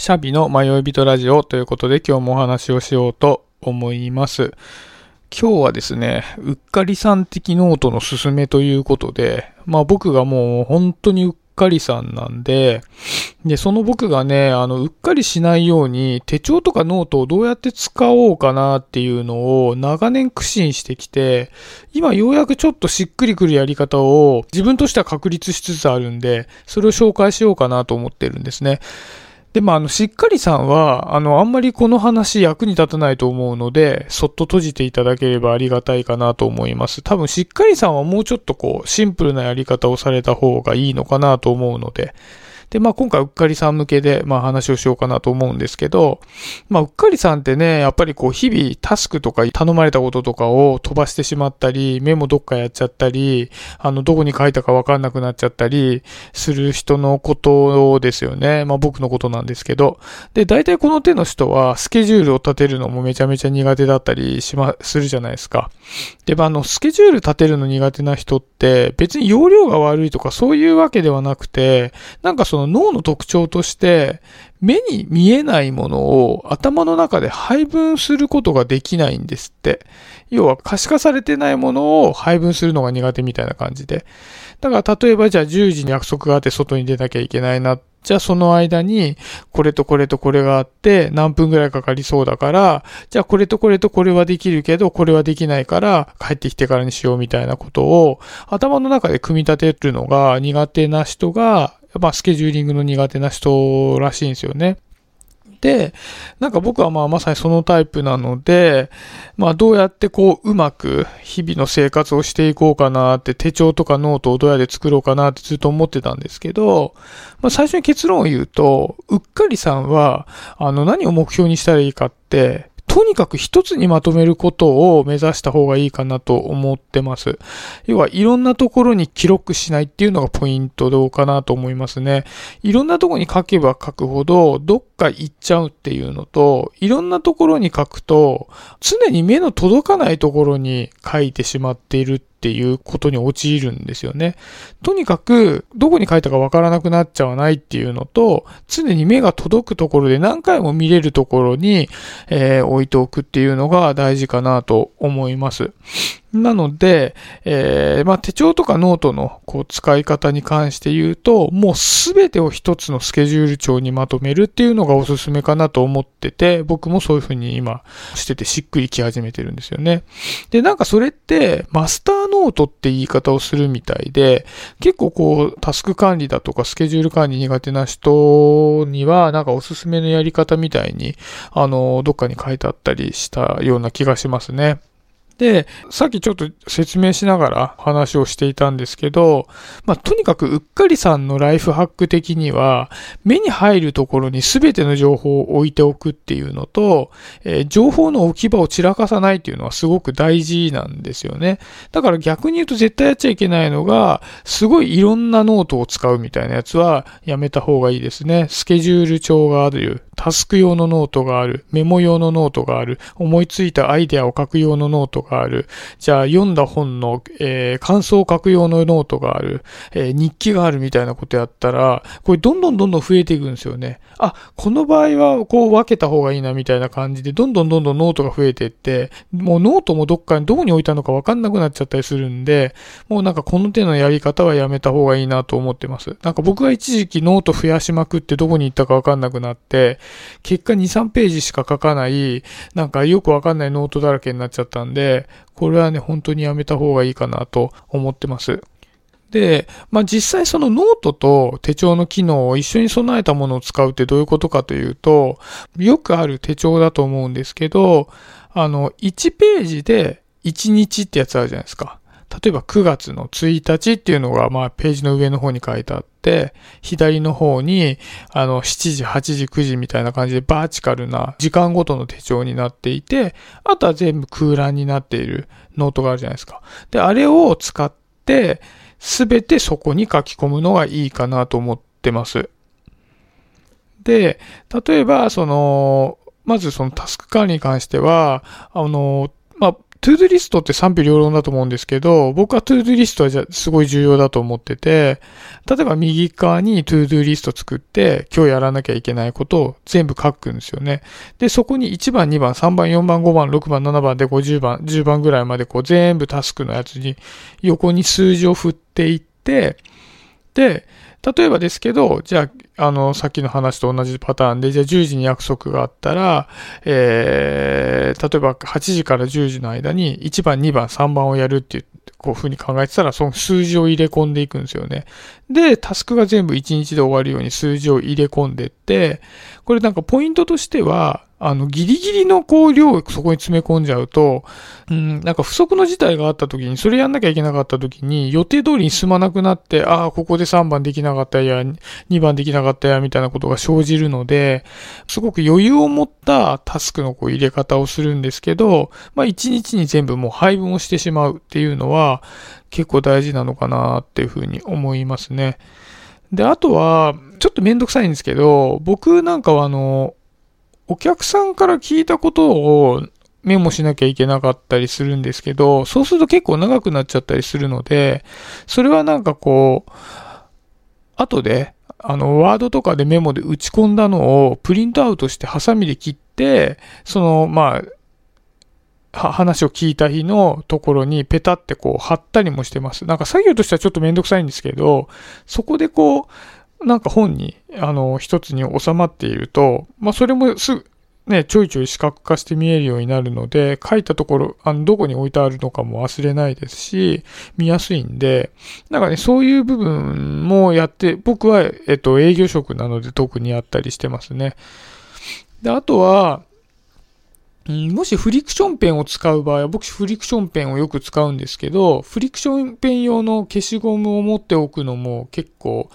シャビの迷い人ラジオということで今日もお話をしようと思います。今日はですね、うっかりさん的ノートのすすめということで、まあ僕がもう本当にうっかりさんなんで、で、その僕がね、あの、うっかりしないように手帳とかノートをどうやって使おうかなっていうのを長年苦心してきて、今ようやくちょっとしっくりくるやり方を自分としては確立しつつあるんで、それを紹介しようかなと思ってるんですね。で、も、あの、しっかりさんは、あの、あんまりこの話役に立たないと思うので、そっと閉じていただければありがたいかなと思います。多分、しっかりさんはもうちょっとこう、シンプルなやり方をされた方がいいのかなと思うので、で、まあ今回うっかりさん向けで、まあ話をしようかなと思うんですけど、まあうっかりさんってね、やっぱりこう日々タスクとか頼まれたこととかを飛ばしてしまったり、メモどっかやっちゃったり、あの、どこに書いたかわかんなくなっちゃったりする人のことですよね。まあ僕のことなんですけど。で、大体この手の人はスケジュールを立てるのもめちゃめちゃ苦手だったりしま、するじゃないですか。で、まああの、スケジュール立てるの苦手な人って別に容量が悪いとかそういうわけではなくて、なんかその脳の特徴として、目に見えないものを頭の中で配分することができないんですって。要は可視化されてないものを配分するのが苦手みたいな感じで。だから例えばじゃあ10時に約束があって外に出なきゃいけないな。じゃあその間にこれとこれとこれがあって何分ぐらいかかりそうだから、じゃあこれとこれとこれはできるけどこれはできないから帰ってきてからにしようみたいなことを頭の中で組み立てるのが苦手な人がまあ、スケジューリングの苦手な人らしいんですよね。で、なんか僕はまあまさにそのタイプなので、まあどうやってこううまく日々の生活をしていこうかなって手帳とかノートをどうやって作ろうかなってずっと思ってたんですけど、まあ最初に結論を言うと、うっかりさんは、あの何を目標にしたらいいかって、とにかく一つにまとめることを目指した方がいいかなと思ってます。要はいろんなところに記録しないっていうのがポイントどうかなと思いますね。いろんなところに書けば書くほどどっか行っちゃうっていうのと、いろんなところに書くと常に目の届かないところに書いてしまっているってっていうことに陥るんですよね。とにかく、どこに書いたかわからなくなっちゃわないっていうのと、常に目が届くところで何回も見れるところに、えー、置いておくっていうのが大事かなと思います。なので、えー、まあ、手帳とかノートのこう使い方に関して言うと、もうすべてを一つのスケジュール帳にまとめるっていうのがおすすめかなと思ってて、僕もそういうふうに今しててしっくりき始めてるんですよね。で、なんかそれってマスターノートって言い方をするみたいで、結構こうタスク管理だとかスケジュール管理苦手な人にはなんかおすすめのやり方みたいに、あの、どっかに書いてあったりしたような気がしますね。で、さっきちょっと説明しながら話をしていたんですけど、まあ、とにかくうっかりさんのライフハック的には、目に入るところに全ての情報を置いておくっていうのと、えー、情報の置き場を散らかさないっていうのはすごく大事なんですよね。だから逆に言うと絶対やっちゃいけないのが、すごいいろんなノートを使うみたいなやつはやめた方がいいですね。スケジュール帳がある、タスク用のノートがある、メモ用のノートがある、思いついたアイデアを書く用のノートがある、じゃあ読んだ本の、えー、感想を書く用のノートがある、えー、日記があるみたいなことやったら、これどんどんどんどん増えていくんですよね。あ、この場合はこう分けた方がいいなみたいな感じで、どんどんどんどんノートが増えていって、もうノートもどっかにどこに置いたのか分かんなくなっちゃったりするんで、もうなんかこの手のやり方はやめた方がいいなと思ってます。なんか僕が一時期ノート増やしまくってどこに行ったか分かんなくなって、結果2、3ページしか書かない、なんかよくわかんないノートだらけになっちゃったんで、これはね、本当にやめた方がいいかなと思ってます。で、まあ、実際そのノートと手帳の機能を一緒に備えたものを使うってどういうことかというと、よくある手帳だと思うんですけど、あの、1ページで1日ってやつあるじゃないですか。例えば9月の1日っていうのが、まあ、ページの上の方に書いてあっ、左の方に、あの、7時、8時、9時みたいな感じでバーチカルな時間ごとの手帳になっていて、あとは全部空欄になっているノートがあるじゃないですか。で、あれを使って、すべてそこに書き込むのがいいかなと思ってます。で、例えば、その、まずそのタスク管理に関しては、あの、 ToDo リストって賛否両論だと思うんですけど、僕は ToDo リストはじゃすごい重要だと思ってて、例えば右側に ToDo リスト作って、今日やらなきゃいけないことを全部書くんですよね。で、そこに1番、2番、3番、4番、5番、6番、7番で50番、10番ぐらいまでこう全部タスクのやつに横に数字を振っていって、で、例えばですけど、じゃあ、あの、さっきの話と同じパターンで、じゃあ10時に約束があったら、えー例えば8時から10時の間に1番、2番、3番をやるっていう、こういうふうに考えてたら、その数字を入れ込んでいくんですよね。で、タスクが全部1日で終わるように数字を入れ込んでって、これなんかポイントとしては、あの、ギリギリのこう量をそこに詰め込んじゃうと、うん、なんか不足の事態があった時に、それやんなきゃいけなかった時に、予定通りに進まなくなって、ああ、ここで3番できなかったや、2番できなかったや、みたいなことが生じるので、すごく余裕を持ったタスクのこう入れ方をするんですけど、まあ1日に全部もう配分をしてしまうっていうのは、結構大事なのかなっていうふうに思いますね。で、あとは、ちょっとめんどくさいんですけど、僕なんかはあの、お客さんから聞いたことをメモしなきゃいけなかったりするんですけど、そうすると結構長くなっちゃったりするので、それはなんかこう、後で、あの、ワードとかでメモで打ち込んだのをプリントアウトしてハサミで切って、その、まあ、話を聞いた日のところにペタってこう貼ったりもしてます。なんか作業としてはちょっとめんどくさいんですけど、そこでこう、なんか本に、あの、一つに収まっていると、まあ、それもすぐ、ね、ちょいちょい視覚化して見えるようになるので、書いたところ、あの、どこに置いてあるのかも忘れないですし、見やすいんで、なんかね、そういう部分もやって、僕は、えっと、営業職なので特にやったりしてますね。で、あとは、もしフリクションペンを使う場合は、僕フリクションペンをよく使うんですけど、フリクションペン用の消しゴムを持っておくのも結構、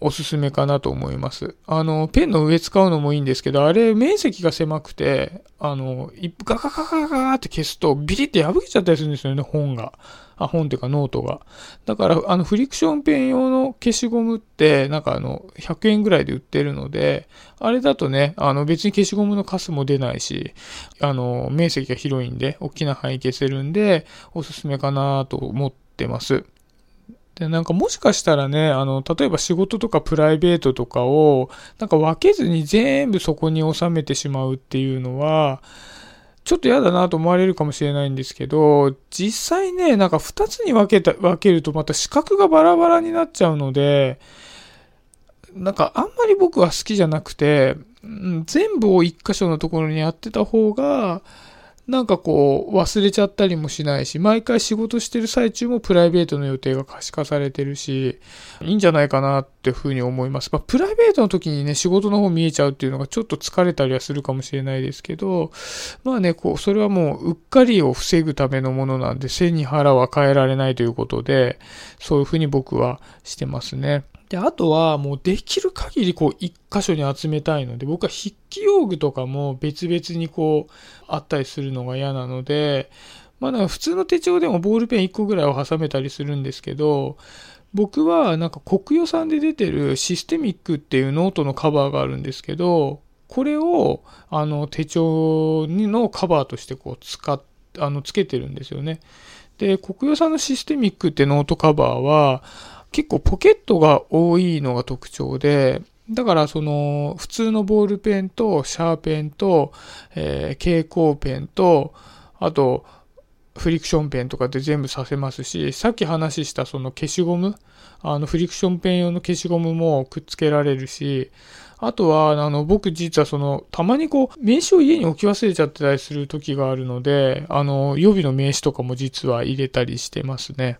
おすすめかなと思います。あの、ペンの上使うのもいいんですけど、あれ面積が狭くて、あの、ガガガガガガって消すとビリって破けちゃったりするんですよね、本が。あ、本っていうかノートが。だから、あの、フリクションペン用の消しゴムって、なんかあの、100円ぐらいで売ってるので、あれだとね、あの、別に消しゴムのカスも出ないし、あの、面積が広いんで、大きな範囲消せるんで、おすすめかなと思ってます。で、なんかもしかしたらね、あの、例えば仕事とかプライベートとかを、なんか分けずに全部そこに収めてしまうっていうのは、ちょっと嫌だなと思われるかもしれないんですけど、実際ね、なんか2つに分けた、分けるとまた視覚がバラバラになっちゃうので、なんかあんまり僕は好きじゃなくて、全部を1箇所のところにやってた方が、なんかこう忘れちゃったりもしないし、毎回仕事してる最中もプライベートの予定が可視化されてるし、いいんじゃないかなっていうふうに思います。まあ、プライベートの時にね、仕事の方見えちゃうっていうのがちょっと疲れたりはするかもしれないですけど、まあね、こう、それはもううっかりを防ぐためのものなんで、背に腹は変えられないということで、そういうふうに僕はしてますね。で、あとはもうできる限りこう一箇所に集めたいので、僕は筆記用具とかも別々にこうあったりするのが嫌なので、まあなんか普通の手帳でもボールペン1個ぐらいを挟めたりするんですけど、僕はなんかコクヨさんで出てるシステミックっていうノートのカバーがあるんですけど、これをあの手帳のカバーとしてこう使っ、あのつけてるんですよね。で、コクヨさんのシステミックってノートカバーは、結構ポケットが多いのが特徴で、だからその普通のボールペンとシャーペンと、えー、蛍光ペンと、あとフリクションペンとかで全部させますし、さっき話したその消しゴム、あのフリクションペン用の消しゴムもくっつけられるし、あとは、あの、僕実はその、たまにこう、名刺を家に置き忘れちゃってたりする時があるので、あの、予備の名刺とかも実は入れたりしてますね。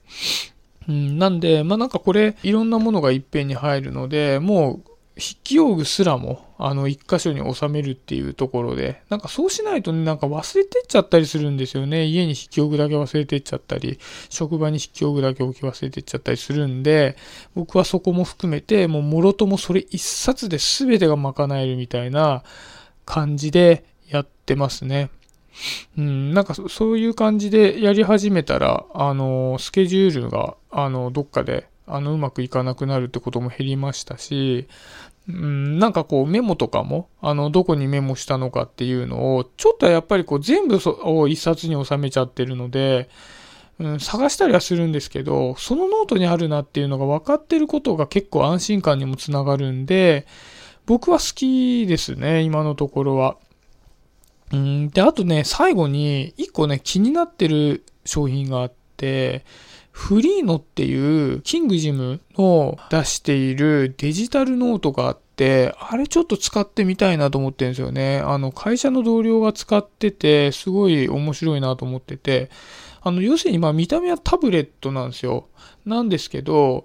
うん、なんで、まあ、なんかこれ、いろんなものがいっぺんに入るので、もう、筆記用具すらも、あの、一箇所に収めるっていうところで、なんかそうしないとね、なんか忘れてっちゃったりするんですよね。家に筆記用具だけ忘れてっちゃったり、職場に筆記用具だけ置き忘れてっちゃったりするんで、僕はそこも含めて、もう、もろともそれ一冊で全てが賄えるみたいな感じでやってますね。うん、なんかそういう感じでやり始めたら、あの、スケジュールが、あの、どっかで、あの、うまくいかなくなるってことも減りましたし、うん、なんかこうメモとかも、あの、どこにメモしたのかっていうのを、ちょっとやっぱりこう全部を一冊に収めちゃってるので、うん、探したりはするんですけど、そのノートにあるなっていうのが分かってることが結構安心感にもつながるんで、僕は好きですね、今のところは。うん、で、あとね、最後に一個ね、気になってる商品があって、フリーノっていうキングジムの出しているデジタルノートがあって、あれちょっと使ってみたいなと思ってるんですよね。あの、会社の同僚が使ってて、すごい面白いなと思ってて、あの、要するにまあ見た目はタブレットなんですよ。なんですけど、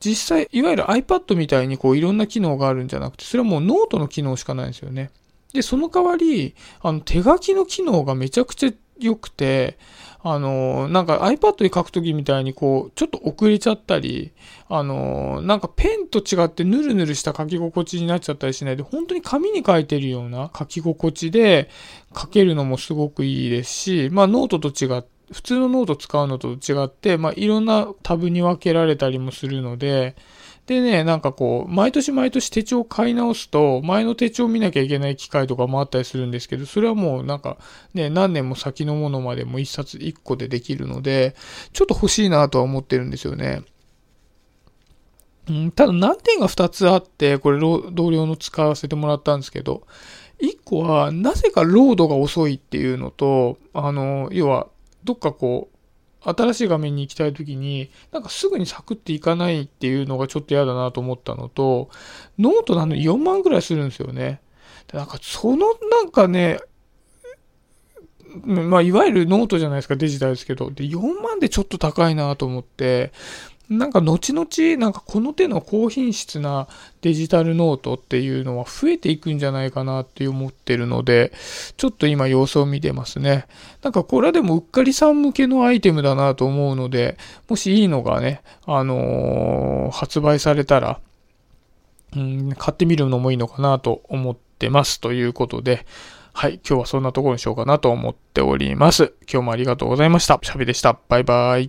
実際、いわゆる iPad みたいにこういろんな機能があるんじゃなくて、それはもうノートの機能しかないんですよね。で、その代わり、あの、手書きの機能がめちゃくちゃ良くて、あの、なんか iPad に書くときみたいにこう、ちょっと遅れちゃったり、あの、なんかペンと違ってヌルヌルした書き心地になっちゃったりしないで、本当に紙に書いてるような書き心地で書けるのもすごくいいですし、まあノートと違って、普通のノート使うのと違って、まあいろんなタブに分けられたりもするので、でね、なんかこう、毎年毎年手帳買い直すと、前の手帳見なきゃいけない機会とかもあったりするんですけど、それはもうなんかね、何年も先のものまでも一冊一個でできるので、ちょっと欲しいなとは思ってるんですよね。うん、ただ難点が2つあって、これ同僚の使わせてもらったんですけど、1個は、なぜかロードが遅いっていうのと、あの、要は、どっかこう、新しい画面に行きたいときに、なんかすぐにサクっていかないっていうのがちょっと嫌だなと思ったのと、ノートなのに4万ぐらいするんですよね。なんかそのなんかね、まあ、いわゆるノートじゃないですか、デジタルですけど。で、4万でちょっと高いなと思って、なんか後々、なんかこの手の高品質なデジタルノートっていうのは増えていくんじゃないかなって思ってるので、ちょっと今様子を見てますね。なんかこれはでもうっかりさん向けのアイテムだなと思うので、もしいいのがね、あのー、発売されたら、うん、買ってみるのもいいのかなと思ってますということで、はい、今日はそんなところにしようかなと思っております。今日もありがとうございました。シャビでした。バイバイ。